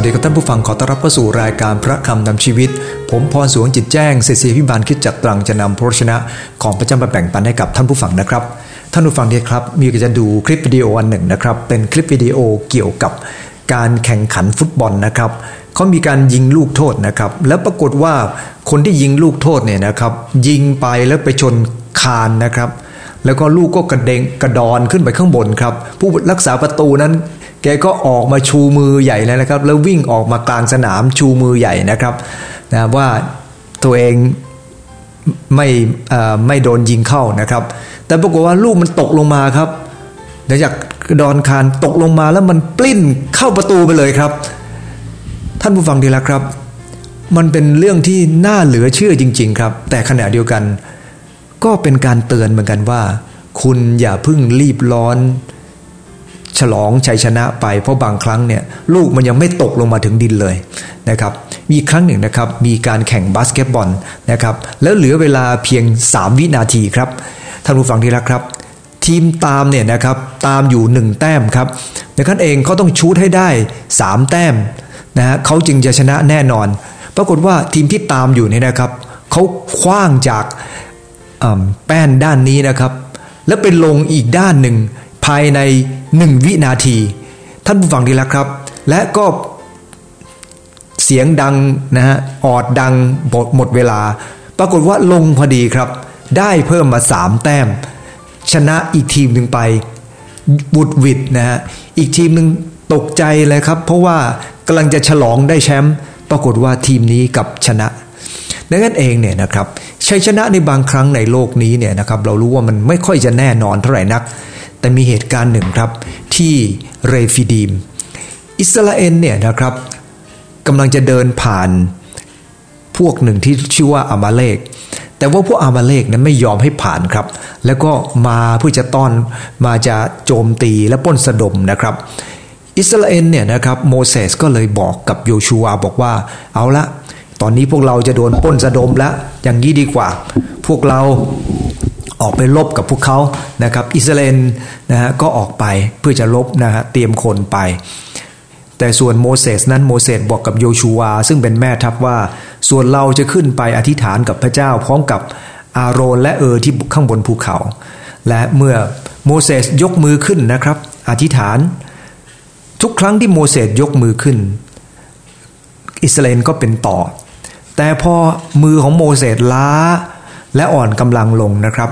วัสดีครับท่านผู้ฟังขอต้อนรับเข้าสู่รายการพระคำนำชีวิต ผมพรสวงจิตแจ้งเสีพิบาลคิดจัดตรังจะนำพระชนะ ของพระเจ้ามาแบ่งปันให้กับท่านผู้ฟังนะครับ ท่านผู้ฟังดีครับมีกจะดูคลิปวิดีโออันหนึ่งนะครับ เป็นคลิปวิดีโอเกี่ยวกับการแข่งขันฟุตบอลนะครับเขามีการยิงลูกโทษนะครับ แล้วปรากฏว่าคนที่ยิงลูกโทษเนี่ยนะครับ ยิงไปแล้วไปชนคานนะครับ แล้วก็ลูกก็กระเด็งกระดอนขึ้นไปข้างบนครับ ผู้รักษาประตูนั้น แกก็ออกมาชูมือใหญ่เลยนะครับ แล้ววิ่งออกมากลางสนามชูมือใหญ่นะครับนะว่าตัวเองไม่ไม่โดนยิงเข้านะครับ แต่ปรากฏว่าลูกมันตกลงมาครับเดี๋ยวจากดอนคานตกลงมาแล้วมันปลิ้นเข้าประตูไปเลยครับ ท่านผู้ฟังดีล้วครับ มันเป็นเรื่องที่น่าเหลือเชื่อจริง ๆ ครับ แต่ขณะเดียวกัน ก็เป็นการเตือนเหมือนกันว่า คุณอย่าเพิ่งรีบร้อน ฉลองชัยชนะไป เพราะบางครั้งเนี่ยลูกมันยังไม่ตกลงมาถึงดินเลยนะครับมีครั้งหนึ่งนะครับมีการแข่งบาสเกตบอลนะครับแล้วเหลือเวลาเพียง 3 วินาทีครับท่านผู้ฟังที่รักครับ ทีมตามเนี่ยนะครับตามอยู่ 1 แต้มครับดังนั้นเองเขาต้องชูดให้ได้ 3 แต้มนะฮะเขาจึงจะชนะแน่นอน ปรากฏว่าทีมที่ตามอยู่เนี่ยนะครับเขาคว้างจากแป้นด้านนี้นะครับ แล้วไปลงอีกด้านหนึ่งภายใน หนึ่งวินาที ท่านผู้ฟังดีแล้วครับ และก็เสียงดังนะฮะออดดังหมดหมดเวลา ปรากฏว่าลงพอดีครับ ได้เพิ่มมาสามแต้ม ชนะอีกทีมหนึ่งไปบุดวิดนะฮะอีกทีมหนึ่งตกใจเลยครับ เพราะว่ากำลังจะฉลองได้แชมป์ปรากฏว่าทีมนี้กับชนะดังนั้นเองเนี่ยนะครับชัยชนะในบางครั้งในโลกนี้เนี่ยนะครับเรารู้ว่ามันไม่ค่อยจะแน่นอนเท่าไหร่นัก แต่มีเหตุการณ์หนึ่งครับที่เรฟิดีม อิสราเอลเนี่ยนะครับกำลังจะเดินผ่านพวกหนึ่งที่ชื่อว่าอามาเลกแต่ว่าพวกอามาเลกนั้นไม่ยอมให้ผ่านครับ แล้วก็มาเพื่อจะต้อนมาจะโจมตีและป้นสะดมนะครับ อิสราเอลเนี่ยนะครับโมเสสก็เลยบอกกับโยชูวาบอกว่าเอาละตอนนี้พวกเราจะโดนป้นสะดมแล้วอย่างนี้ดีกว่า พวกเรา ออกไปลบกับพวกเขานะครับอิสราเอลนะฮะก็ออกไปเพื่อจะลบนะฮะเตรียมคนไป แต่ส่วนโมเสสนั้นโมเสสบอกกับโยชูวา ซึ่งเป็นแม่ทัพว่า ส่วนเราจะขึ้นไปอธิษฐานกับพระเจ้า พร้อมกับอาโรนและเออที่ข้างบนภูเขา และเมื่อโมเสสยกมือขึ้นนะครับ อธิษฐาน ทุกครั้งที่โมเสสยกมือขึ้น อิสราเอลก็เป็นต่อ แต่พอมือของโมเสสล้าและอ่อนกำลังลงนะครับ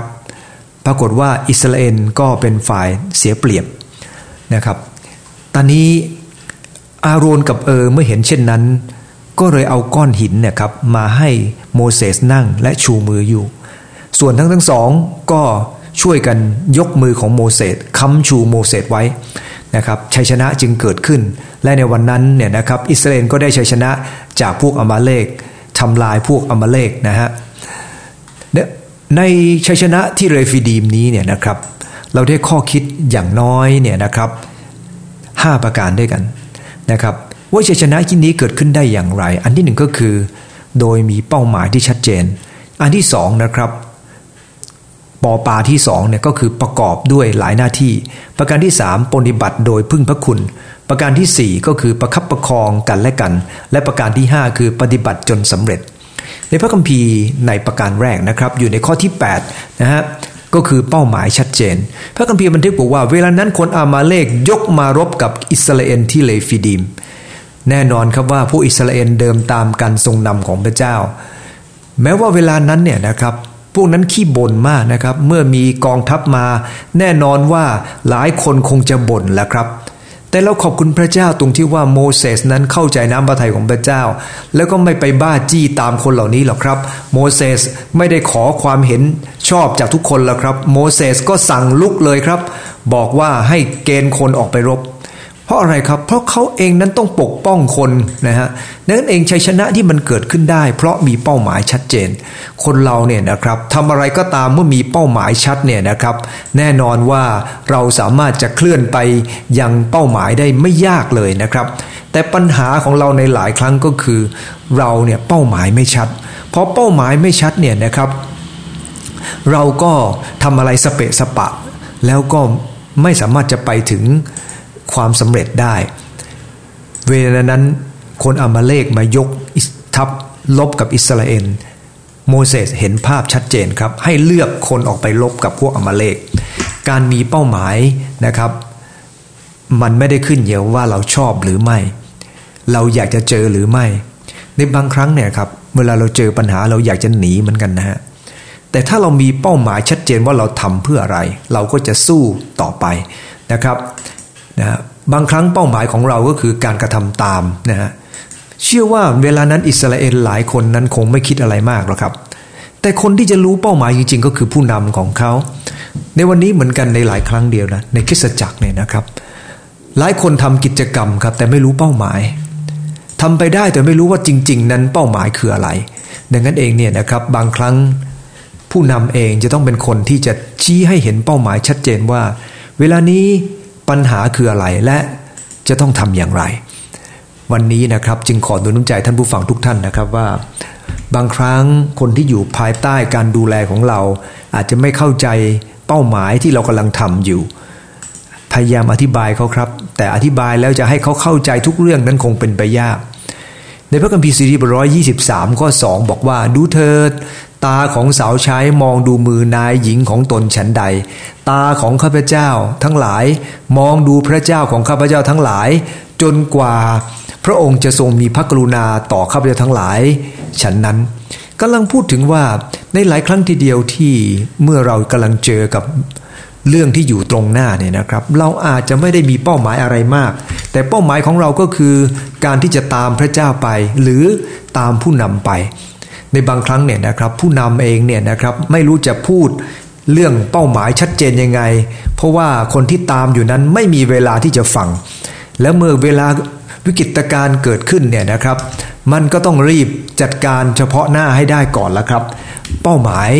ปรากฏว่าอิสราเอลก็เป็นฝ่ายเสียเปรียบนะครับ ตอนนี้อาโรนกับเออเมื่อเห็นเช่นนั้น ก็เลยเอาก้อนหินเนี่ยครับมาให้โมเสสนั่งและชูมืออยู่ ส่วนทั้งทั้งสองก็ช่วยกันยกมือของโมเสสค้ำชูโมเสสไว้นะครับชัยชนะจึงเกิดขึ้น และในวันนั้นเนี่ยนะครับอิสราเอลก็ได้ชัยชนะจากพวกอมาเลกทำลายพวกอมาเลกนะฮะ ในชัยชนะที่เรฟิดีมนี้เนี่ยนะครับ เราได้ข้อคิดอย่างน้อยเนี่ยนะครับ5ประการด้วยกันนะครับ ว่าชัยชนะที่นี้เกิดขึ้นได้อย่างไร อันที่หนึ่งก็คือ โดยมีเป้าหมายที่ชัดเจน อันที่สองนะครับปอปาที่สองเนี่ยก็คือประกอบด้วยหลายหน้าที่ ประการที่สามปฏิบัติโดยพึ่งพระคุณ ประการที่สี่ก็คือประคับประคองกันและกัน และประการที่ห้าคือปฏิบัติจนสำเร็จ ในพระคัมภีร์ในประการแรกนะครับอยู่ในข้อที่8นะฮะก็คือเป้าหมายชัดเจน พระคัมภีร์บันทึกบอกว่า เวลานั้นคนอามาเลกยกมารบกับอิสราเอลที่เลฟิดิมแน่นอนครับว่าผู้อิสราเอลเดิมตามการทรงนำของพระเจ้า แม้ว่าเวลานั้นเนี่ยนะครับพวกนั้นขี้บ่นมากนะครับ เมื่อมีกองทัพมา แน่นอนว่าหลายคนคงจะบ่นแหละครับ แต่เราขอบคุณพระเจ้าตรงที่ว่าโมเสสนั้นเข้าใจน้ำพระทัยของพระเจ้า แล้วก็ไม่ไปบ้าจี้ตามคนเหล่านี้หรอกครับ โมเสสไม่ได้ขอความเห็นชอบจากทุกคนแล้วครับ โมเสสก็สั่งลุกเลยครับ บอกว่าให้เกณฑ์คนออกไปรบ เพราะอะไรครับ เพราะเขาเองนั้นต้องปกป้องคนนะฮะนั้นเองชัยชนะที่มันเกิดขึ้นได้ เพราะมีเป้าหมายชัดเจน คนเราเนี่ยนะครับทำอะไรก็ตามเมื่อมีเป้าหมายชัดเนี่ยนะครับ แน่นอนว่าเราสามารถจะเคลื่อนไปยังเป้าหมายได้ไม่ยากเลยนะครับ แต่ปัญหาของเราในหลายครั้งก็คือ เราเนี่ยเป้าหมายไม่ชัดเพราะเป้าหมายไม่ชัดเนี่ยนะครับ เราก็ทำอะไรสเปะสปะ แล้วก็ไม่สามารถจะไปถึง ความสำเร็จได้ เวลานั้นคนอามาเลกมายกทัพลบกับอิสราเอลโมเสสเห็นภาพชัดเจนครับ ให้เลือกคนออกไปลบกับพวกอามาเลกการมีเป้าหมายนะครับ มันไม่ได้ขึ้นเยวว่าเราชอบหรือไม่ เราอยากจะเจอหรือไม่ ในบางครั้งเนี่ยครับเวลาเราเจอปัญหาเราอยากจะหนีเหมือนกันนะฮะแต่ถ้าเรามีเป้าหมายชัดเจนว่าเราทำเพื่ออะไร เราก็จะสู้ต่อไปนะครับ นะบางครั้งเป้าหมายของเราก็คือการกระทำตามนะฮะเชื่อว่าเวลานั้นอิสราเอลหลายคนนั้นคงไม่คิดอะไรมากหรอกครับ แต่คนที่จะรู้เป้าหมายจริง ๆ ก็คือผู้นำของเขา ในวันนี้เหมือนกันในหลายครั้งเดียวนะในคริสตจักรเนี่ยนะครับ หลายคนทำกิจกรรมครับแต่ไม่รู้เป้าหมายทำไปได้แต่ไม่รู้ว่าจริง ๆ นั้นเป้าหมายคืออะไร ดังนั้นเองเนี่ยนะครับบางครั้งผู้นำเองจะต้องเป็นคนที่จะชี้ให้เห็นเป้าหมายชัดเจนว่า เวลานี้ ปัญหาคืออะไรและจะต้องทำอย่างไร วันนี้นะครับจึงขอดูน้ำใจท่านผู้ฟังทุกท่านนะครับว่า บางครั้งคนที่อยู่ภายใต้การดูแลของเรา อาจจะไม่เข้าใจเป้าหมายที่เรากำลังทำอยู่ พยายามอธิบายเขาครับ แต่อธิบายแล้วจะให้เขาเข้าใจทุกเรื่องนั้นคงเป็นไปยากในพระคัมภีร์ซีรีส์ร้อยยี่สิบสามข้อสองบอกว่า ดูเถิด ตาของสาวใช้มองดูมือนายหญิงของตนฉันใด ตาของข้าพเจ้าทั้งหลายมองดูพระเจ้าของข้าพเจ้าทั้งหลาย จนกว่าพระองค์จะทรงมีพระกรุณาต่อข้าพเจ้าทั้งหลาย ฉันนั้นกำลังพูดถึงว่าในหลายครั้งทีเดียวที่เมื่อเรากำลังเจอกับเรื่องที่อยู่ตรงหน้าเนี่ยนะครับ เราอาจจะไม่ได้มีเป้าหมายอะไรมาก แต่เป้าหมายของเราก็คือการที่จะตามพระเจ้าไป หรือตามผู้นำไป ในบางครั้งเนี่ยนะครับผู้นำเองเนี่ยนะครับไม่รู้จะพูดเรื่องเป้าหมายชัดเจนยังไง เพราะว่าคนที่ตามอยู่นั้นไม่มีเวลาที่จะฟัง แล้วเมื่อเวลาวิกฤตการณ์เกิดขึ้นเนี่ยนะครับ มันก็ต้องรีบจัดการเฉพาะหน้าให้ได้ก่อนแล้วครับ เป้าหมาย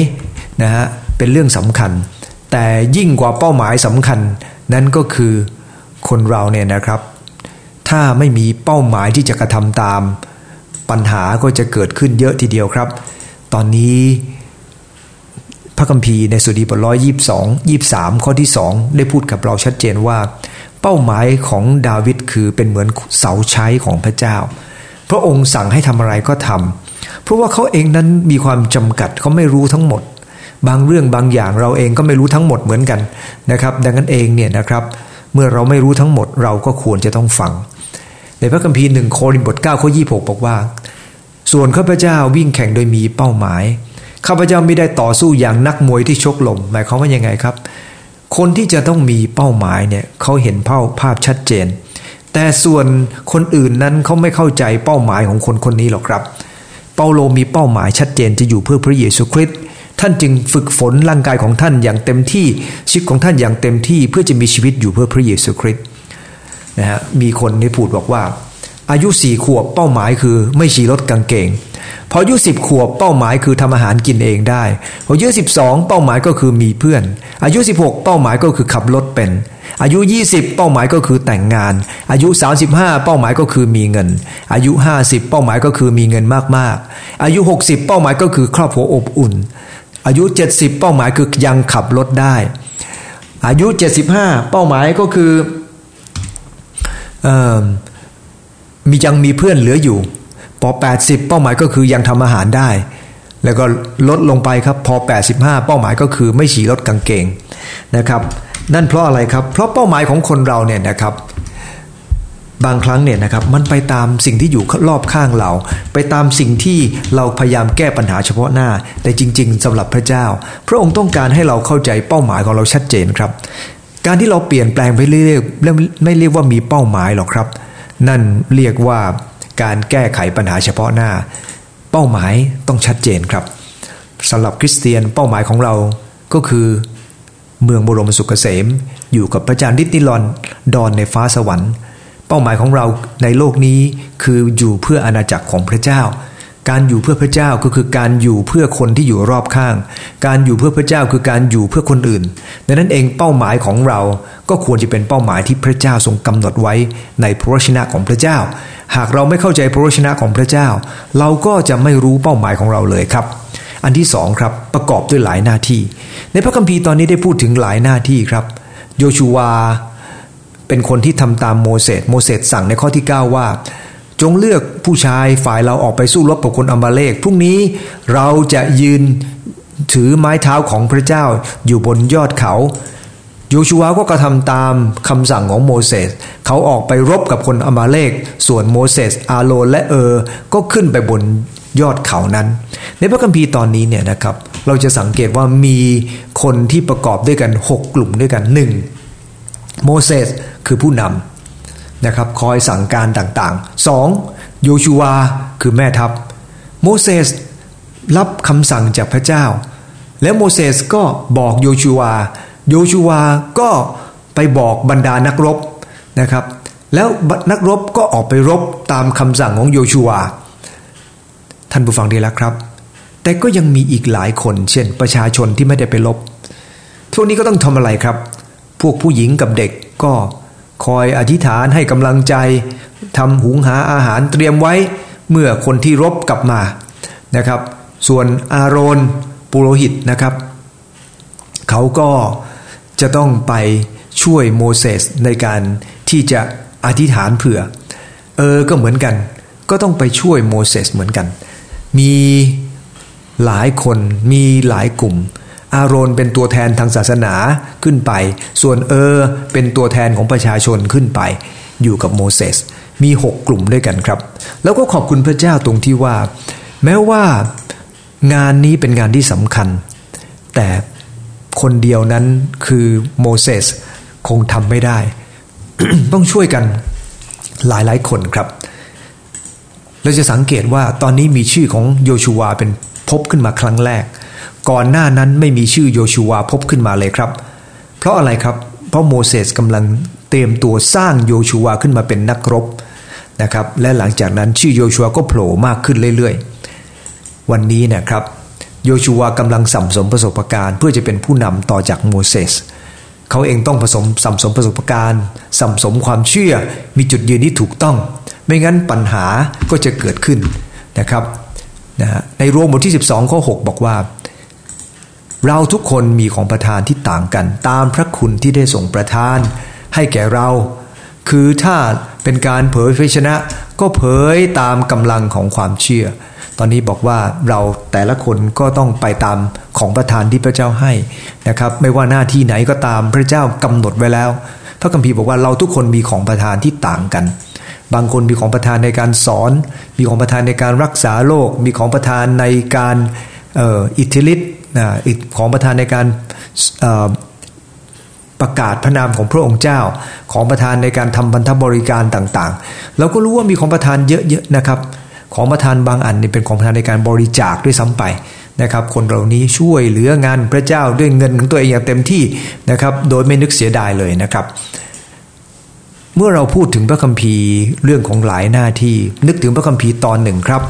นะฮะเป็นเรื่องสำคัญ แต่ยิ่งกว่าเป้าหมายสำคัญ นั้นก็คือคนเราเนี่ยนะครับ ถ้าไม่มีเป้าหมายที่จะกระทำตาม ปัญหาก็จะเกิดขึ้นเยอะทีเดียวครับ ตอนนี้พระคัมภีร์ในสุดีบทร้อยยี่สองยี่สามข้อที่สองได้พูดกับเราชัดเจนว่า เป้าหมายของดาวิดคือเป็นเหมือนเสาใช้ของพระเจ้า พระองค์สั่งให้ทำอะไรก็ทำเพราะว่าเขาเองนั้นมีความจำกัดเขาไม่รู้ทั้งหมด บางเรื่องบางอย่างเราเองก็ไม่รู้ทั้งหมดเหมือนกันนะครับ ดังนั้นเองเนี่ยนะครับ เมื่อเราไม่รู้ทั้งหมดเราก็ควรจะต้องฟัง ในพระคัมภีร์หนึ่งโครินธ์บท9ข้อ26 บอกว่า ส่วนข้าพเจ้าวิ่งแข่งโดยมีเป้าหมาย ข้าพเจ้าไม่ได้ต่อสู้อย่างนักมวยที่ชกลม หมายความว่ายังไงครับ คนที่จะต้องมีเป้าหมายเนี่ยเขาเห็นเป้าภาพชัดเจน แต่ส่วนคนอื่นนั้นเขาไม่เข้าใจเป้าหมายของคนคนนี้หรอกครับ เปาโลมีเป้าหมายชัดเจนจะอยู่เพื่อพระเยซูคริสต์ท่านจึงฝึกฝนร่างกายของท่านอย่างเต็มที่ชีวิตของท่านอย่างเต็มที่เพื่อจะมีชีวิตอยู่เพื่อพระเยซูคริสต์ นะฮะมีคนได้พูดบอกว่า อายุสี่ขวบเป้าหมายคือไม่ฉี่รถกางเกงพออายุสิบขวบเป้าหมายคือทำอาหารกินเองได้พออายุสิบสองเป้าหมายก็คือมีเพื่อน อายุสิบหกเป้าหมายก็คือขับรถเป็น อายุยี่สิบเป้าหมายก็คือแต่งงาน อายุสาสิบห้าเป้าหมายก็คือมีเงิน อายุห้าสิบเป้าหมายก็คือมีเงินมากๆ อายุหกสิบเป้าหมายก็คือครอบครัวอบอุ่น อายุเจ็ดสิบเป้าหมายคือยังขับรถได้ อายุเจ็ดสิบห้าเป้าหมายก็คือ มียังมีเพื่อนเหลืออยู่พอ 80 เป้าหมายก็คือยังทำอาหารได้ แล้วก็ลดลงไปครับพอ 85 เป้าหมายก็คือไม่ฉี่รถกางเกงนะครับนั่นเพราะอะไรครับ เพราะเป้าหมายของคนเราเนี่ยนะครับ บางครั้งเนี่ยนะครับมันไปตามสิ่งที่อยู่รอบข้างเรา ไปตามสิ่งที่เราพยายามแก้ปัญหาเฉพาะหน้า แต่จริง ๆสำหรับพระเจ้า พระองค์ต้องการให้เราเข้าใจเป้าหมายของเราชัดเจนครับ การที่เราเปลี่ยนแปลงไปเรื่อยๆไม่เรียกว่ามีเป้าหมายหรอกครับ นั่นเรียกว่าการแก้ไขปัญหาเฉพาะหน้า เป้าหมายต้องชัดเจนครับสำหรับคริสเตียนเป้าหมายของเราก็คือ เมืองบรมสุขเกษม อยู่กับพระจารย์นิติลอนดอนในฟ้าสวรรค์ เป้าหมายของเราในโลกนี้คืออยู่เพื่ออาณาจักรของพระเจ้า การอยู่เพื่อพระเจ้าก็คือการอยู่เพื่อคนที่อยู่รอบข้าง การอยู่เพื่อพระเจ้าคือการอยู่เพื่อคนอื่น ดังนั้นเองเป้าหมายของเราก็ควรจะเป็นเป้าหมายที่พระเจ้าทรงกำหนดไว้ในพระวชนะของพระเจ้า หากเราไม่เข้าใจพระวชนะของพระเจ้า เราก็จะไม่รู้เป้าหมายของเราเลยครับ อันที่สองครับประกอบด้วยหลายหน้าที่ ในพระคัมภีร์ตอนนี้ได้พูดถึงหลายหน้าที่ครับ โยชูวาเป็นคนที่ทำตามโมเสส โมเสสสั่งในข้อที่ 9 ว่า จงเลือกผู้ชายฝ่ายเราออกไปสู้รบกับคนอัมบาเลกพรุ่งนี้เราจะยืนถือไม้เท้าของพระเจ้าอยู่บนยอดเขาโยชูวาก็กระทำตามคำสั่งของโมเสส เขาออกไปรบกับคนอมาเลก ส่วนโมเสส อาโลและเออ ก็ขึ้นไปบนยอดเขานั้น ในพระคัมภีร์ตอนนี้เนี่ยนะครับ เราจะสังเกตว่ามีคนที่ประกอบด้วยกัน 6 กลุ่มด้วยกันหนึ่งโมเสสคือผู้นำ นะครับคอยสั่งการต่างๆสองโยชูวาคือแม่ทัพ โมเสสรับคำสั่งจากพระเจ้า และโมเสสก็บอกโยชูวา โยชูวาก็ไปบอกบรรดานักรบนะครับ แล้วนักรบก็ออกไปรบตามคำสั่งของโยชูวา ท่านผู้ฟังดีแล้วครับ แต่ก็ยังมีอีกหลายคน เช่น ประชาชนที่ไม่ได้ไปรบทุกนี้ก็ต้องทำอะไรครับ พวกผู้หญิงกับเด็กก็ คอยอธิษฐานให้กำลังใจทำหุงหาอาหารเตรียมไว้เมื่อคนที่รบกลับมานะครับ ส่วนอารอนปุโรหิตนะครับ เขาก็จะต้องไปช่วยโมเสสในการที่จะอธิษฐานเผื่อ เออ ก็เหมือนกัน ก็ต้องไปช่วยโมเสสเหมือนกัน มีหลายคนมีหลายกลุ่ม อารอนเป็นตัวแทนทางศาสนาขึ้นไป ส่วนเออเป็นตัวแทนของประชาชนขึ้นไป อยู่กับโมเสสมีหกกลุ่มด้วยกันครับ แล้วก็ขอบคุณพระเจ้าตรงที่ว่า แม้ว่างานนี้เป็นงานที่สำคัญ แต่คนเดียวนั้นคือโมเสสคงทำไม่ได้ ต้องช่วยกันหลายหลายคนครับ เราจะสังเกตว่าตอนนี้มีชื่อของโยชูวาเป็นพบขึ้นมาครั้งแรก ก่อนหน้านั้นไม่มีชื่อโยชูวาพบขึ้นมาเลยครับ เพราะอะไรครับ เพราะโมเสสกำลังเตรียมตัวสร้างโยชูวาขึ้นมาเป็นนักรบนะครับ และหลังจากนั้นชื่อโยชูวาก็โผล่มากขึ้นเรื่อยๆ วันนี้นะครับโยชูวากำลังสัมสมประสบการณ์เพื่อจะเป็นผู้นำต่อจากโมเสสเขาเองต้องผสมสัมสมประสบการณ์สัมสมความเชื่อมีจุดยืนที่ถูกต้อง ไม่งั้นปัญหาก็จะเกิดขึ้นนะครับนะในโรมบทที่ 12ข้อ6บอกว่า เราทุกคนมีของประทานที่ต่างกัน ตามพระคุณที่ได้ส่งประทาน ให้แก่เรา คือถ้าเป็นการเผยพระชนะ ก็เผยตามกำลังของความเชื่อ ตอนนี้บอกว่าเราแต่ละคนก็ต้องไปตามของประทานที่พระเจ้าให้นะครับ ไม่ว่าหน้าที่ไหนก็ตามพระเจ้ากำหนดไว้แล้ว พระคัมภีร์บอกว่าเราทุกคนมีของประทานที่ต่างกันบางคนมีของประทานในการสอน มีของประทานในการรักษาโรค มีของประทานในการอิทธิฤทธิ์ ของประทานในการประกาศพระนามของพระองค์เจ้า ของประทานในการทำบรรทบริการต่างๆ เราก็รู้ว่ามีของประทานเยอะๆนะครับ ของประทานบางอันนี่เป็นของประทานในการบริจาคด้วยซ้ำไปนะครับ คนเหล่านี้ช่วยเหลืองานพระเจ้าด้วยเงินของตัวเองอย่างเต็มที่นะครับ โดยไม่นึกเสียดายเลยนะครับ เมื่อเราพูดถึงพระคัมภีร์เรื่องของหลายหน้าที่ นึกถึงพระคัมภีร์ตอนหนึ่งครับ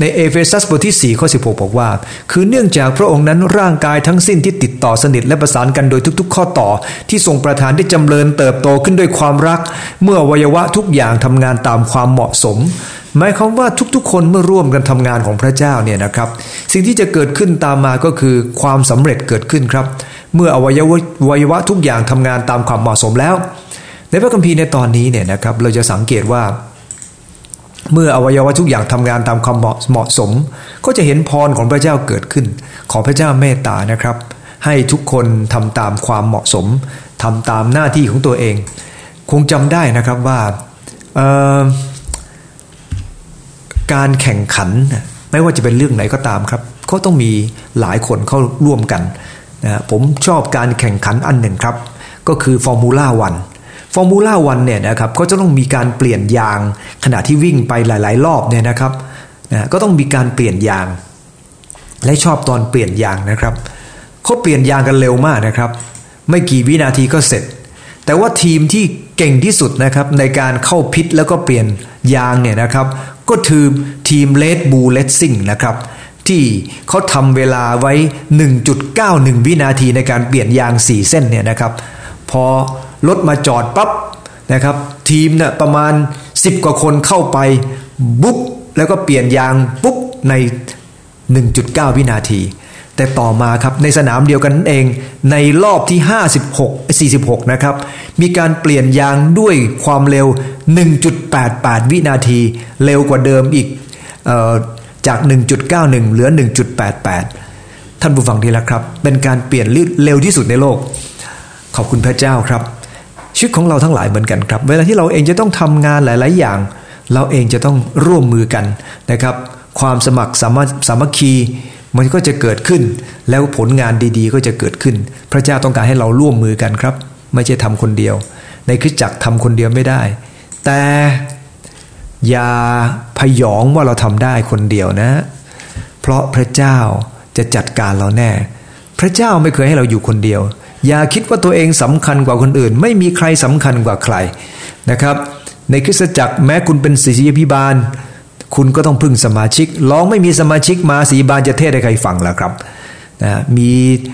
ในเอเฟซัสบทที่ 4 ข้อ 16 บอกว่า คือเนื่องจากพระองค์นั้นร่างกายทั้งสิ้นที่ติดต่อสนิทและประสานกันโดยทุกๆ ข้อต่อ ที่ทรงประทานได้จำเริญเติบโตขึ้นด้วยความรัก เมื่อวัยวะทุกอย่างทำงานตามความเหมาะสมหมายความว่าทุกๆ คนเมื่อร่วมกันทำงานของพระเจ้าเนี่ยนะครับ สิ่งที่จะเกิดขึ้นตามมาก็คือความสำเร็จเกิดขึ้นครับ เมื่ออวัยวะวัยวะทุกอย่างทำงานตามความเหมาะสมแล้ว ในพระคัมภีร์ในตอนนี้เนี่ยนะครับเราจะสังเกตว่า เมื่ออวัยวะทุกอย่างทำงานตามความเหมาะสม ก็จะเห็นพรของพระเจ้าเกิดขึ้น ขอพระเจ้าเมตตานะครับ ให้ทุกคนทำตามความเหมาะสมทำตามหน้าที่ของตัวเอง คงจำได้นะครับว่าการแข่งขันไม่ว่าจะเป็นเรื่องไหนก็ตามครับก็ต้องมีหลายคนเข้าร่วมกันนะผมชอบการแข่งขันอันหนึ่งครับ ก็คือฟอร์มูล่าวัน ฟอร์มูล่าวันเนี่ยนะครับก็จะต้องมีการเปลี่ยนยาง ขณะที่วิ่งไปหลาย ๆ รอบเนี่ยนะครับนะก็ต้องมีการเปลี่ยนยาง และชอบตอนเปลี่ยนยางนะครับเขาเปลี่ยนยางกันเร็วมากนะครับ ไม่กี่วินาทีก็เสร็จ แต่ว่าทีมที่เก่งที่สุดนะครับในการเข้าพิษแล้วก็เปลี่ยนยางเนี่ยนะครับ ก็คือทีมเลดบูเลสซิงนะครับที่เขาทำเวลาไว้ 1.91 วินาทีในการเปลี่ยนยาง 4 เส้นเนี่ยนะครับ พอรถมาจอดปับ๊บนะครับ ทีมเนี่ยประมาณ 10 กว่าคนเข้าไปบุ๊บแล้วก็เปลี่ยนยางปุ๊บใน 1.9 วินาที แต่ต่อมาครับในสนามเดียวกันนั่นเองในรอบที่ 56 46 นะครับ มีการเปลี่ยนยางด้วยความเร็ว 1.88 วินาที เร็วกว่าเดิมอีกออจาก 1.91 เหลือ 1.88 ท่านผู้ฟังที่รักครับ เป็นการเปลี่ยนเร็วที่สุดในโลก ขอบคุณพระเจ้าครับ ชีวิตของเราทั้งหลายเหมือนกันครับ เวลาที่เราเองจะต้องทำงานหลาย ๆ อย่าง เราเองจะต้องร่วมมือกันนะครับ ความสมัครสามัสามัคคีมันก็จะเกิดขึ้น แล้วผลงานดีๆ ก็จะเกิดขึ้น พระเจ้าต้องการให้เราร่วมมือกันครับ ไม่ใช่ทำคนเดียว ในคริสตจักรทำคนเดียวไม่ได้ แต่อย่าพยองว่าเราทำได้คนเดียวนะ เพราะพระเจ้าจะจัดการเราแน่ พระเจ้าไม่เคยให้เราอยู่คนเดียว อย่าคิดว่าตัวเองสำคัญกว่าคนอื่น ไม่มีใครสำคัญกว่าใครนะครับ ในคริสตจักรแม้คุณเป็นศิษยพิบาล คุณก็ต้องพึ่งสมาชิกลองไม่มีสมาชิกมาสีบาลจะเทศให้ใครฟังล่ะครับนะมี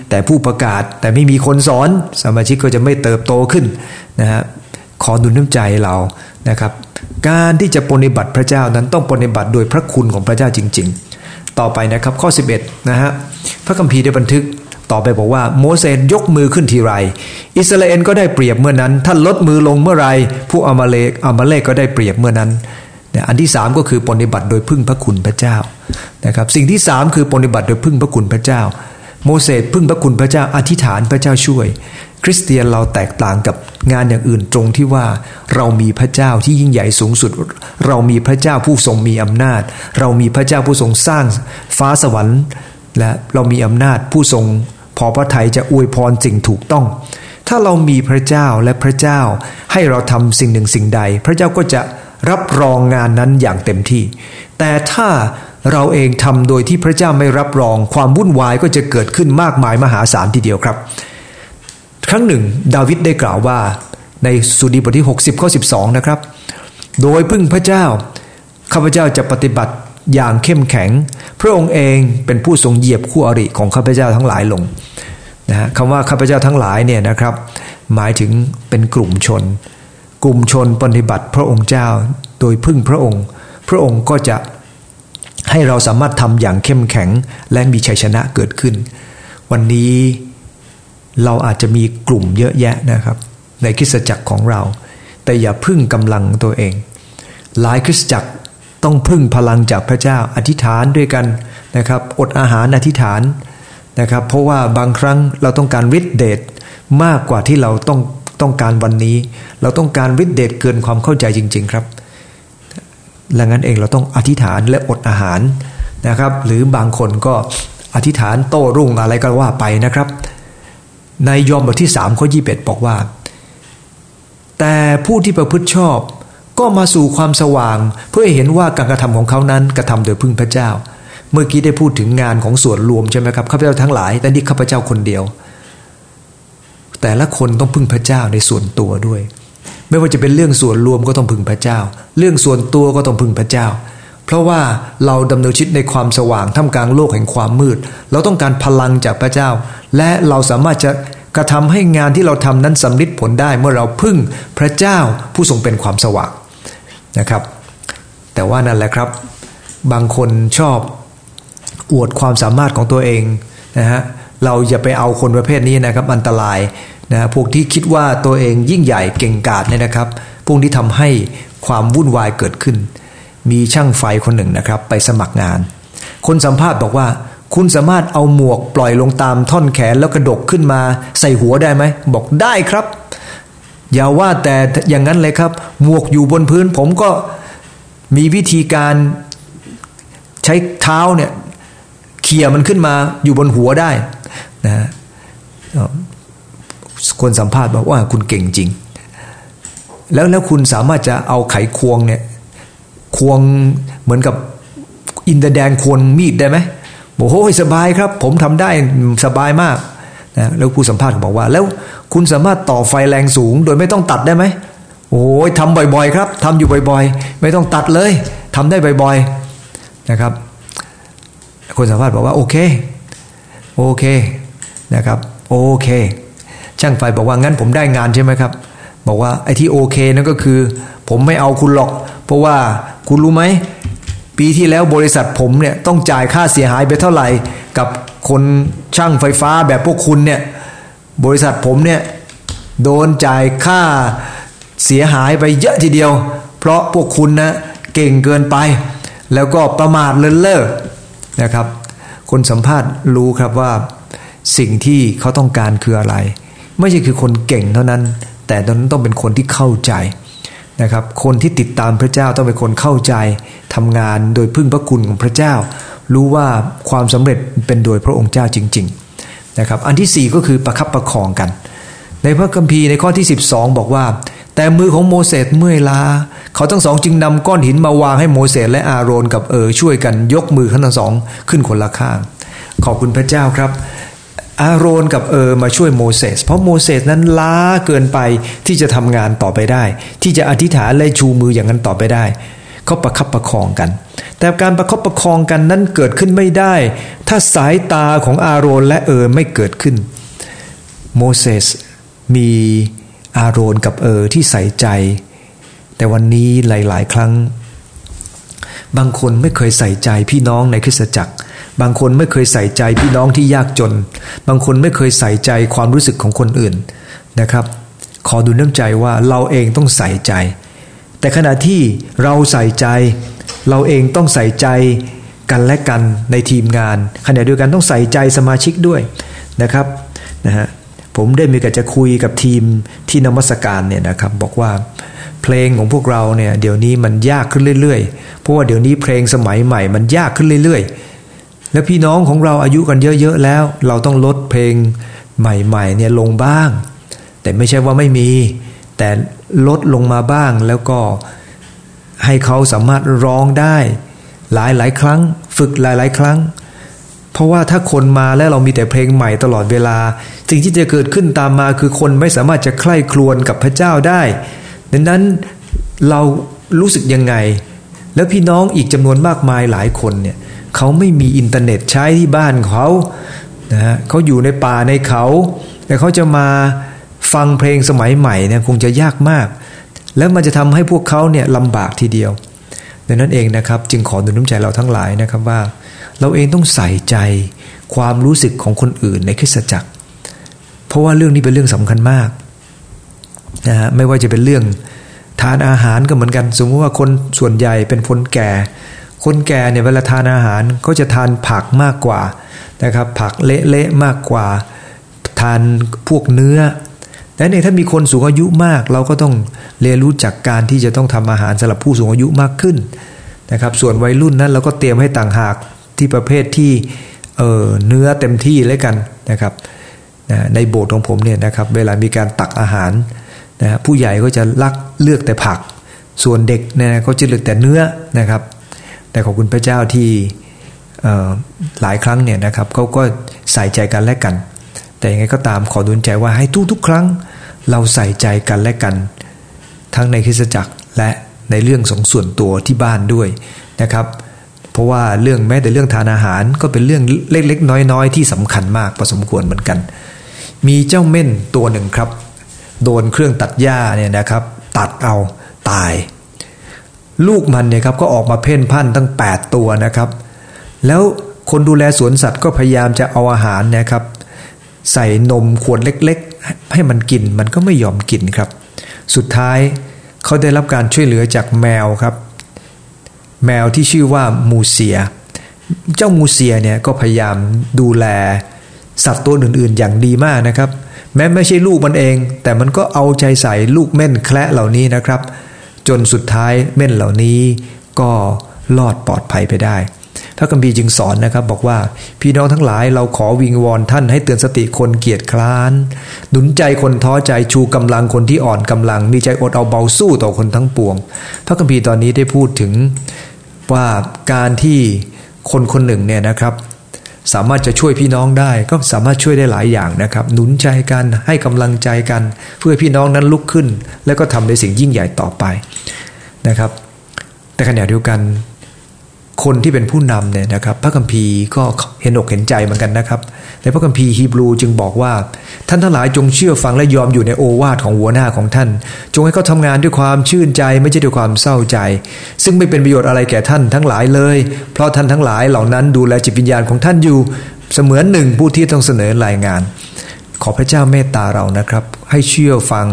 แต่ผู้ประกาศแต่ไม่มีคนสอนสมาชิกก็จะไม่เติบโตขึ้นนะฮะขอดุลน้ำใจเรานะครับ การที่จะปฏิบัติพระเจ้านั้นต้องปฏิบัติโดยพระคุณของพระเจ้าจริง ๆ ต่อไปนะครับข้อ 11นะฮะพระคัมภีร์ได้บันทึก ต่อไปบอกว่าโมเสสยกมือขึ้นทีไร อิสราเอลก็ได้เปรียบเมื่อนั้น ท่านลดมือลงเมื่อไรผู้อามาเลกอามาเลกก็ได้เปรียบเมื่อนั้นอันที่สามก็คือปฏิบัติโดยพึ่งพระคุณพระเจ้านะครับสิ่งที่สามคือปฏิบัติโดยพึ่งพระคุณพระเจ้า โมเสสพึ่งพระคุณพระเจ้าอธิษฐานพระเจ้าช่วย คริสเตียนเราแตกต่างกับงานอย่างอื่นตรงที่ว่าเรามีพระเจ้าที่ยิ่งใหญ่สูงสุด เรามีพระเจ้าผู้ทรงมีอำนาจ เรามีพระเจ้าผู้ทรงสร้างฟ้าสวรรค์และเรามีอำนาจผู้ทรง พอพระทัยจะอวยพรสิ่งถูกต้อง ถ้าเรามีพระเจ้าและพระเจ้าให้เราทำสิ่งหนึ่งสิ่งใด พระเจ้าก็จะรับรองงานนั้นอย่างเต็มที่ แต่ถ้าเราเองทำโดยที่พระเจ้าไม่รับรอง ความวุ่นวายก็จะเกิดขึ้นมากมายมหาศาลทีเดียวครับ ครั้งหนึ่ง ดาวิดได้กล่าวว่า ในสุดีบทที่ 60ข้อ12 นะครับ โดยพึ่งพระเจ้าข้าพเจ้าจะปฏิบัติอย่างเข้มแข็ง พระองค์เองเป็นผู้ทรงเหยียบคู่อริของข้าพเจ้าทั้งหลายลง นะคำว่าข้าพเจ้าทั้งหลายเนี่ยนะครับ หมายถึงเป็นกลุ่มชน กลุ่มชนปฏิบัติพระองค์เจ้าโดยพึ่งพระองค์ พระองค์ก็จะให้เราสามารถทำอย่างเข้มแข็งและมีชัยชนะเกิดขึ้น วันนี้เราอาจจะมีกลุ่มเยอะแยะนะครับ ในคริสตจักรของเรา แต่อย่าพึ่งกำลังตัวเอง หลายคริสตจักรต้องพึ่งพลังจากพระเจ้าอธิษฐานด้วยกันนะครับ อดอาหารอธิษฐาน นะครับ เพราะว่าบางครั้งเราต้องการฤทธิเดชมากกว่าที่เราต้องต้องการวันนี้ เราต้องการฤทธิเดชเกินความเข้าใจจริง ๆครับและงั้นเองเราต้องอธิษฐานและอดอาหารนะครับ หรือบางคนก็อธิษฐานโต้รุ่งอะไรก็ว่าไปนะครับ ในยอห์นบทที่สามข้อยี่บเอ็ดบอกว่า แต่ผู้ที่ประพฤติชอบ ก็มาสู่ความสว่าง เพื่อเห็นว่าการกระทำของเขานั้นกระทำโดยพึ่งพระเจ้า เมื่อกี้ได้พูดถึงงานของส่วนรวมใช่ไหมครับข้าพเจ้าทั้งหลาย แต่นี่ข้าพเจ้าคนเดียว แต่ละคนต้องพึ่งพระเจ้าในส่วนตัวด้วย ไม่ว่าจะเป็นเรื่องส่วนรวมก็ต้องพึ่งพระเจ้า เรื่องส่วนตัวก็ต้องพึ่งพระเจ้า เพราะว่าเราดำเนินชีวิตในความสว่างท่ามกลางโลกแห่งความมืด เราต้องการพลังจากพระเจ้า และเราสามารถจะกระทำให้งานที่เราทำนั้นสำลิดผลได้เมื่อเราพึ่งพระเจ้าผู้ทรงเป็นความสว่างนะครับ แต่ว่านั่นแหละครับ บางคนชอบ อวดความสามารถของตัวเองนะฮะเราอย่าไปเอาคนประเภทนี้นะครับอันตรายนะพวกที่คิดว่าตัวเองยิ่งใหญ่เก่งกาจเนี่ยนะครับพวกที่ทำให้ความวุ่นวายเกิดขึ้น มีช่างไฟคนหนึ่งนะครับ ไปสมัครงาน คนสัมภาษณ์บอกว่า คุณสามารถเอาหมวกปล่อยลงตามท่อนแขนแล้วกระดกขึ้นมาใส่หัวได้ไหมบอกได้ครับ อย่าว่าแต่อย่างนั้นเลยครับ หมวกอยู่บนพื้นผมก็มีวิธีการใช้เท้าเนี่ย เขี่ยมันขึ้นมาอยู่บนหัวได้นะคนสัมภาษณ์บอกว่าคุณเก่งจริง แล้วแล้วคุณสามารถจะเอาไขควงเนี่ยควงเหมือนกับอินเดแดงควงมีดได้ไหมบอกโอ้ยสบายครับ ผมทำได้สบายมากนะแล้วผู้สัมภาษณ์บอกว่า แล้วคุณสามารถต่อไฟแรงสูง โดยไม่ต้องตัดได้ไหมโอ้ยทำบ่อยๆ ครับทำอยู่บ่อย ๆ ไม่ต้องตัดเลยทำได้บ่อย ๆนะครับ คนสัมภาษณ์บอกว่าโอเคโอเคนะครับโอเคช่างไฟบอกว่างั้นผมได้งานใช่ไหมครับ บอกว่าไอ้ที่โอเคนั่นก็คือ ผมไม่เอาคุณหรอก เพราะว่าคุณรู้ไหมปีที่แล้วบริษัทผมเนี่ยต้องจ่ายค่าเสียหายไปเท่าไหร่ กับคนช่างไฟฟ้าแบบพวกคุณเนี่ยบริษัทผมเนี่ยโดนจ่ายค่าเสียหายไปเยอะทีเดียว เพราะพวกคุณนะเก่งเกินไป แล้วก็ประมาทเลินเล่อ นะครับ คนสัมภาษณ์รู้ครับว่าสิ่งที่เขาต้องการคืออะไร ไม่ใช่คือคนเก่งเท่านั้น แต่ตอนนั้นต้องเป็นคนที่เข้าใจนะครับ คนที่ติดตามพระเจ้าต้องเป็นคนเข้าใจทำงานโดยพึ่งพระคุณของพระเจ้า รู้ว่าความสำเร็จเป็นโดยพระองค์เจ้าจริง ๆ นะครับ อันที่ 4 ก็คือประคับประคองกัน ในพระคัมภีร์ในข้อที่ 12 บอกว่า แต่มือของโมเสสเมื่อยล้า เขาทั้งสองจึงนำก้อนหินมาวางให้โมเสสและอาโรนกับเออช่วยกันยกมือทั้งสองขึ้นคนละข้าง ขอบคุณพระเจ้าครับอาโรนกับเออมาช่วยโมเสสเพราะโมเสสนั้นล้าเกินไปที่จะทำงานต่อไปได้ ที่จะอธิษฐานและชูมืออย่างนั้นต่อไปได้ เขาประคับประคองกัน แต่การประคับประคองกันนั้นเกิดขึ้นไม่ได้ ถ้าสายตาของอาโรนและเออไม่เกิดขึ้น โมเสส มีอาโรนกับเออที่ใส่ใจ แต่วันนี้หลาย ๆ ครั้ง บางคนไม่เคยใส่ใจพี่น้องในคริสตจักร บางคนไม่เคยใส่ใจพี่น้องที่ยากจน บางคนไม่เคยใส่ใจความรู้สึกของคนอื่นนะครับ ขอดูน้ำใจว่าเราเองต้องใส่ใจ แต่ขณะที่เราใส่ใจ เราเองต้องใส่ใจกันและกันในทีมงานขณะเดียวกันต้องใส่ใจสมาชิกด้วยนะครับนะฮะ ผมได้มีการจะคุยกับทีมที่นมัสการเนี่ยนะครับบอกว่าเพลงของพวกเราเนี่ยเดี๋ยวนี้มันยากขึ้นเรื่อยๆ เพราะว่าเดี๋ยวนี้เพลงสมัยใหม่มันยากขึ้นเรื่อยๆ แล้วพี่น้องของเราอายุกันเยอะๆแล้ว เราต้องลดเพลงใหม่ๆเนี่ยลงบ้าง แต่ไม่ใช่ว่าไม่มี แต่ลดลงมาบ้างแล้วก็ให้เขาสามารถร้องได้ หลายๆ ครั้ง ฝึกหลายๆ ครั้ง เพราะว่าถ้าคนมาแล้วเรามีแต่เพลงใหม่ตลอดเวลา สิ่งที่จะเกิดขึ้นตามมาคือคนไม่สามารถจะใคร่ครวญกับพระเจ้าได้ ดังนั้นเรารู้สึกยังไง แล้วพี่น้องอีกจำนวนมากมายหลายคนเนี่ยเขาไม่มีอินเทอร์เน็ตใช้ที่บ้านเขานะฮะเขาอยู่ในป่าในเขา แต่เขาจะมาฟังเพลงสมัยใหม่เนี่ยคงจะยากมาก แล้วมันจะทำให้พวกเขาเนี่ยลำบากทีเดียวดังนั้นเองนะครับ จึงขอหนุนน้ำใจเราทั้งหลายนะครับว่า เราเองต้องใส่ใจความรู้สึกของคนอื่นในคริสตจักร เพราะว่าเรื่องนี้เป็นเรื่องสำคัญมากนะฮะไม่ว่าจะเป็นเรื่องทานอาหารก็เหมือนกัน สมมติว่าคนส่วนใหญ่เป็นคนแก่ คนแก่เนี่ยเวลาทานอาหารก็จะทานผักมากกว่านะครับผักเละๆมากกว่า ทานพวกเนื้อและเนี่ยถ้ามีคนสูงอายุมาก เราก็ต้องเรียนรู้จากการที่จะต้องทำอาหารสำหรับผู้สูงอายุมากขึ้นนะครับส่วนวัยรุ่นนั้นเราก็เตรียมให้ต่างหาก ที่ประเภทที่เออเนื้อเต็มที่เลยกันนะครับนะในโบสถ์ของผมเนี่ยนะครับเวลามีการตักอาหารนะผู้ใหญ่ก็จะลักเลือกแต่ผัก ส่วนเด็กเนี่ยก็จะเลือกแต่เนื้อนะครับ แต่ขอบคุณพระเจ้าที่หลายครั้งเนี่ยนะครับเขาก็ใส่ใจกันและกัน แต่ยังไงก็ตามขอดุลใจว่าให้ทุกๆครั้ง เราใส่ใจกันและกัน ทั้งในคริสตจักรและในเรื่องของส่วนตัวที่บ้านด้วยนะครับ เพราะว่าเรื่องแม้แต่เรื่องทานอาหารก็เป็นเรื่องเล็กๆ น้อยๆ ที่สำคัญมากพอสมควรเหมือนกัน มีเจ้าเม่นตัวหนึ่งครับ โดนเครื่องตัดหญ้าเนี่ยนะครับ ตัดเอาตาย ลูกมันเนี่ยครับก็ออกมาเพ่นพ่านตั้ง 8 ตัวนะครับ แล้วคนดูแลสวนสัตว์ก็พยายามจะเอาอาหารนะครับ ใส่นมขวดเล็กๆ ให้มันกินมันก็ไม่ยอมกินครับ สุดท้ายเขาได้รับการช่วยเหลือจากแมวครับ แมวที่ชื่อว่ามูเซีย เจ้ามูเซียเนี่ยก็พยายามดูแลสัตว์ตัวอื่นๆ อย่างดีมากนะครับ แม้ไม่ใช่ลูกมันเอง แต่มันก็เอาใจใส่ลูกเม่นแคละเหล่านี้นะครับ จนสุดท้ายเม่นเหล่านี้ก็รอดปลอดภัยไปได้พระคัมภีร์จึงสอนนะครับบอกว่าพี่น้องทั้งหลายเราขอวิงวอนท่านให้เตือนสติคนเกียจคร้าน หนุนใจคนท้อใจชูกำลังคนที่อ่อนกำลัง มีใจอดเอาเบาสู้ต่อคนทั้งปวง พระคัมภีร์ตอนนี้ได้พูดถึง ว่าการที่คนคนหนึ่งเนี่ยนะครับ สามารถจะช่วยพี่น้องได้ก็สามารถช่วยได้หลายอย่างนะครับ หนุนใจกันให้กำลังใจกัน เพื่อพี่น้องนั้นลุกขึ้น แล้วก็ทำในสิ่งยิ่งใหญ่ต่อไปนะครับ แต่ขณะเดียวกัน คนที่เป็นผู้นำเนี่ยนะครับพระคัมภีร์ก็เห็นอกเห็นใจเหมือนกันนะครับในพระคัมภีร์ฮีบรูจึงบอกว่า ท่านทั้งหลายจงเชื่อฟังและยอมอยู่ในโอวาทของหัวหน้าของท่าน จงให้เขาทำงานด้วยความชื่นใจไม่ใช่ด้วยความเศร้าใจ ซึ่งไม่เป็นประโยชน์อะไรแก่ท่านทั้งหลายเลย เพราะท่านทั้งหลายเหล่านั้นดูแลจิตวิญญาณของท่านอยู่ เสมือนหนึ่งผู้ที่ต้องเสนอรายงาน ขอพระเจ้าเมตตาเรานะครับ ให้เชื่อฟัง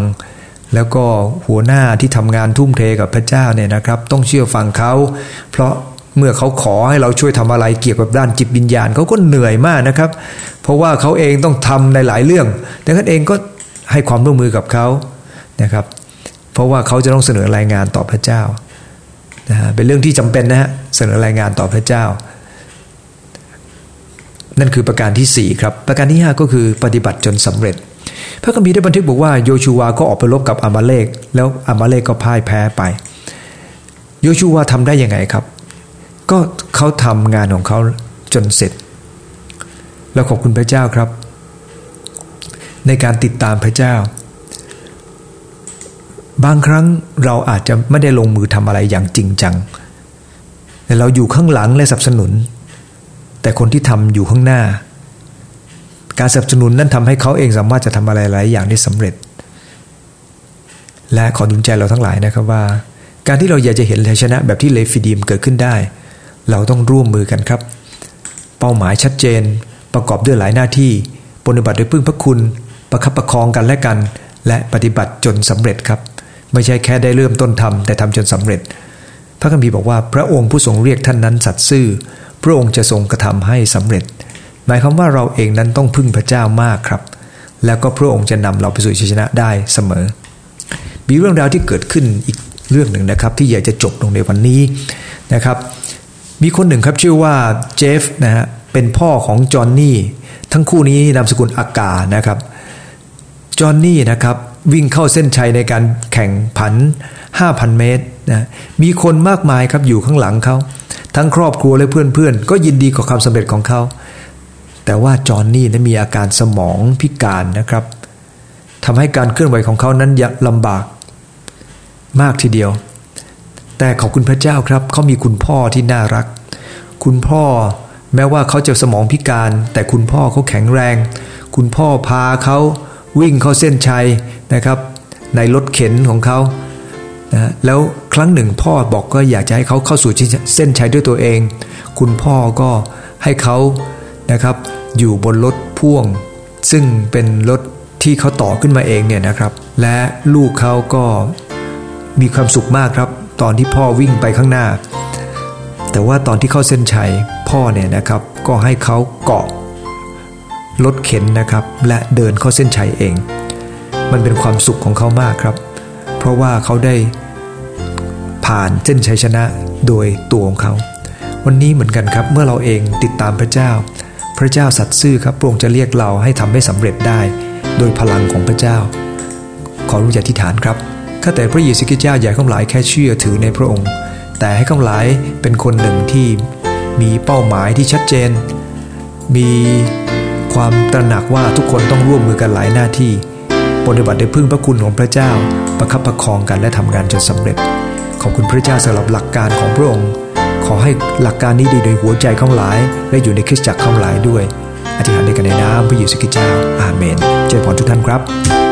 แล้วก็หัวหน้าที่ทำงานทุ่มเทกับพระเจ้าเนี่ยนะครับ ต้องเชื่อฟังเขา เพราะ เมื่อเขาขอให้เราช่วยทำอะไรเกี่ยวกับด้านจิตวิญญาณเขาก็เหนื่อยมากนะครับ เพราะว่าเขาเองต้องทำในหลายเรื่องดังนั้นเองก็ให้ความร่วมมือกับเขานะครับ เพราะว่าเขาจะต้องเสนอรายงานต่อพระเจ้านะฮะเป็นเรื่องที่จำเป็นนะฮะเสนอรายงานต่อพระเจ้า นั่นคือประการที่ 4 ครับ ประการที่ 5 ก็คือปฏิบัติจนสำเร็จ พระคัมภีร์ได้บันทึกบอกว่าโยชูวาก็ออกไปรบกับอามาเลกแล้วอามาเลกก็พ่ายแพ้ไป โยชูวาทำได้ยังไงครับ ก็เขาทำงานของเขาจนเสร็จแล้วขอบคุณพระเจ้าครับ ในการติดตามพระเจ้า บางครั้งเราอาจจะไม่ได้ลงมือทำอะไรอย่างจริงจัง แต่เราอยู่ข้างหลังและสนับสนุน แต่คนที่ทำอยู่ข้างหน้า การสนับสนุนนั้นทำให้เขาเองสามารถจะทำอะไรหลายอย่างได้สำเร็จ และขอดุลใจเราทั้งหลายนะครับว่า การที่เราอยากจะเห็นชัยชนะแบบที่เลฟิดีมเกิดขึ้นได้ เราต้องร่วมมือกันครับ เป้าหมายชัดเจน ประกอบด้วยหลายหน้าที่ ปฏิบัติด้วยพึ่งพระคุณ ประคับประคองกันและกัน และปฏิบัติจนสำเร็จครับ ไม่ใช่แค่ได้เริ่มต้นทำแต่ทำจนสำเร็จ พระคัมภีร์บอกว่าพระองค์ผู้ทรงเรียกท่านนั้นสัตย์ซื่อ พระองค์จะทรงกระทำให้สำเร็จ หมายความว่าเราเองนั้นต้องพึ่งพระเจ้ามากครับ แล้วก็พระองค์จะนำเราไปสู่ชัยชนะได้เสมอ มีเรื่องราวที่เกิดขึ้นอีกเรื่องหนึ่งนะครับ ที่อยากจะจบลงในวันนี้นะครับ มีคนหนึ่งครับชื่อว่าเจฟนะฮะเป็นพ่อของจอห์นนี่ทั้งคู่นี้นามสกุลอากานะครับจอห์นนี่นะครับวิ่งเข้าเส้นชัยในการแข่งผัน 5,000 เมตรนะมีคนมากมายครับอยู่ข้างหลังเขาทั้งครอบครัวและเพื่อนๆ ก็ยินดีกับความสำเร็จของเขาแต่ว่าจอห์นนี่นั้นมีอาการสมองพิการนะครับทำให้การเคลื่อนไหวของเขานั้นยลำบากมากทีเดียว แต่ขอบคุณพระเจ้าครับเขามีคุณพ่อที่น่ารัก คุณพ่อแม้ว่าเขาจะสมองพิการ แต่คุณพ่อเขาแข็งแรง คุณพ่อพาเขาวิ่งเข้าเส้นชัยนะครับ ในรถเข็นของเขานะแล้วครั้งหนึ่งพ่อบอกก็อยากจะให้เขาเข้าสู่เส้นชัยด้วยตัวเอง คุณพ่อก็ให้เขานะครับอยู่บนรถพ่วง ซึ่งเป็นรถที่เขาต่อขึ้นมาเองเนี่ยนะครับ และลูกเขาก็มีความสุขมากครับ ตอนที่พ่อวิ่งไปข้างหน้า แต่ว่าตอนที่เข้าเส้นชัยพ่อเนี่ยนะครับก็ให้เขาเกาะรถเข็นนะครับและเดินเข้าเส้นชัยเอง มันเป็นความสุขของเขามากครับ เพราะว่าเขาได้ผ่านเส้นชัยชนะโดยตัวของเขา วันนี้เหมือนกันครับเมื่อเราเองติดตามพระเจ้า พระเจ้าสัตย์ซื่อครับพระองค์จะเรียกเราให้ทำให้สำเร็จได้ โดยพลังของพระเจ้า ขอรู้จักที่ฐานครับ ข้าแต่พระเยซูคริสต์เจ้าอย่าข้าหลายแค่เชื่อถือในพระองค์ แต่ให้ข้าหลายเป็นคนหนึ่งที่มีเป้าหมายที่ชัดเจน มีความตระหนักว่าทุกคนต้องร่วมมือกันหลายหน้าที่ ปฏิบัติด้วยพึ่งพระคุณของพระเจ้า ประคับประคองกันและทำงานจนสำเร็จ ขอบคุณพระเจ้าสำหรับหลักการของพระองค์ ขอให้หลักการนี้ดีโดยหัวใจข้าหลาย และอยู่ในคริสตจักรข้าหลายด้วยอธิษฐานในกันในน้ำพระเยซูคริสต์เจ้าอาเมน เจริญพรทุกท่านครับ